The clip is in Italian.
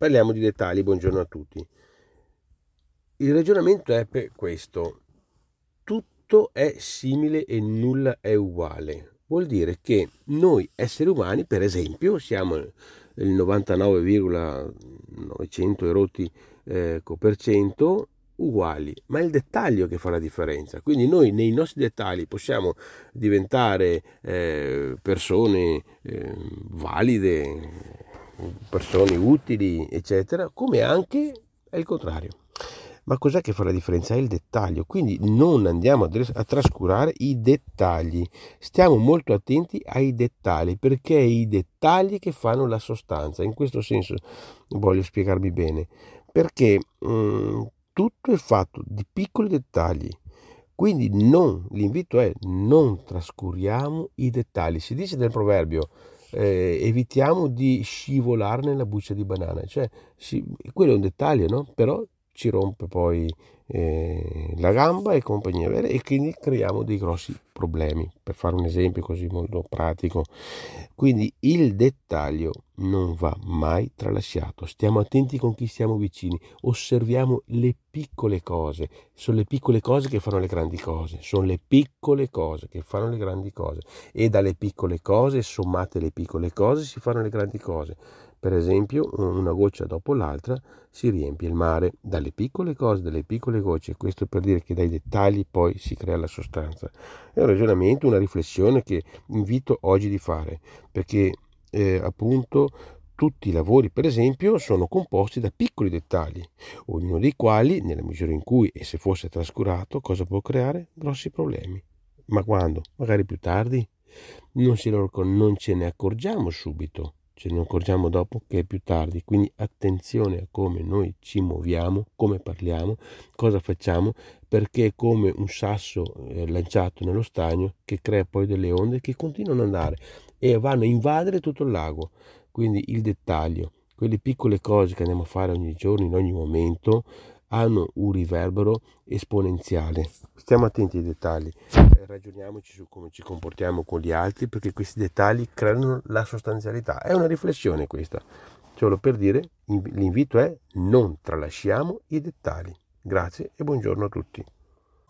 parliamo di dettagli, buongiorno a tutti. Il ragionamento è questo, tutto è simile e nulla è uguale. Vuol dire che noi esseri umani, per esempio, siamo il 99,900 erotti eh, per cento uguali, ma è il dettaglio che fa la differenza. Quindi noi nei nostri dettagli possiamo diventare eh, persone eh, valide, persone utili, eccetera, come anche è il contrario. Ma cos'è che fa la differenza? È il dettaglio, quindi non andiamo a, trascurare i dettagli, stiamo molto attenti ai dettagli, perché è i dettagli che fanno la sostanza. In questo senso voglio spiegarmi bene, perché mh, mm, tutto è fatto di piccoli dettagli. Quindi non, l'invito è non trascuriamo i dettagli. Si dice nel proverbio eh, evitiamo di scivolare nella buccia di banana, cioè si, quello è un dettaglio, no? Però ci rompe poi eh, la gamba e compagnia vera e quindi creiamo dei grossi problemi per fare un esempio così molto pratico. Quindi il dettaglio non va mai tralasciato. Stiamo attenti con chi stiamo vicini osserviamo le piccole cose. Sono le piccole cose che fanno le grandi cose sono le piccole cose che fanno le grandi cose. E dalle piccole cose sommate le piccole cose si fanno le grandi cose. Per esempio, una goccia dopo l'altra si riempie il mare. Dalle piccole cose, dalle piccole gocce. Questo per dire che dai dettagli poi si crea la sostanza. È un ragionamento, una riflessione che invito oggi di fare, perché eh, appunto tutti i lavori, per esempio, sono composti da piccoli dettagli, ognuno dei quali, nella misura in cui e se fosse trascurato, cosa può creare? Grossi problemi. Ma quando? Magari più tardi? Non, non ce ne accorgiamo subito ce ne accorgiamo dopo che è più tardi, quindi attenzione a come noi ci muoviamo, come parliamo, cosa facciamo, perché è come un sasso eh, lanciato nello stagno che crea poi delle onde che continuano ad andare e vanno a invadere tutto il lago. Quindi il dettaglio, quelle piccole cose che andiamo a fare ogni giorno, in ogni momento, hanno un riverbero esponenziale. Stiamo attenti ai dettagli, ragioniamoci su come ci comportiamo con gli altri perché questi dettagli creano la sostanzialità. È una riflessione questa, solo per dire l'invito è non tralasciamo i dettagli. Grazie e buongiorno a tutti.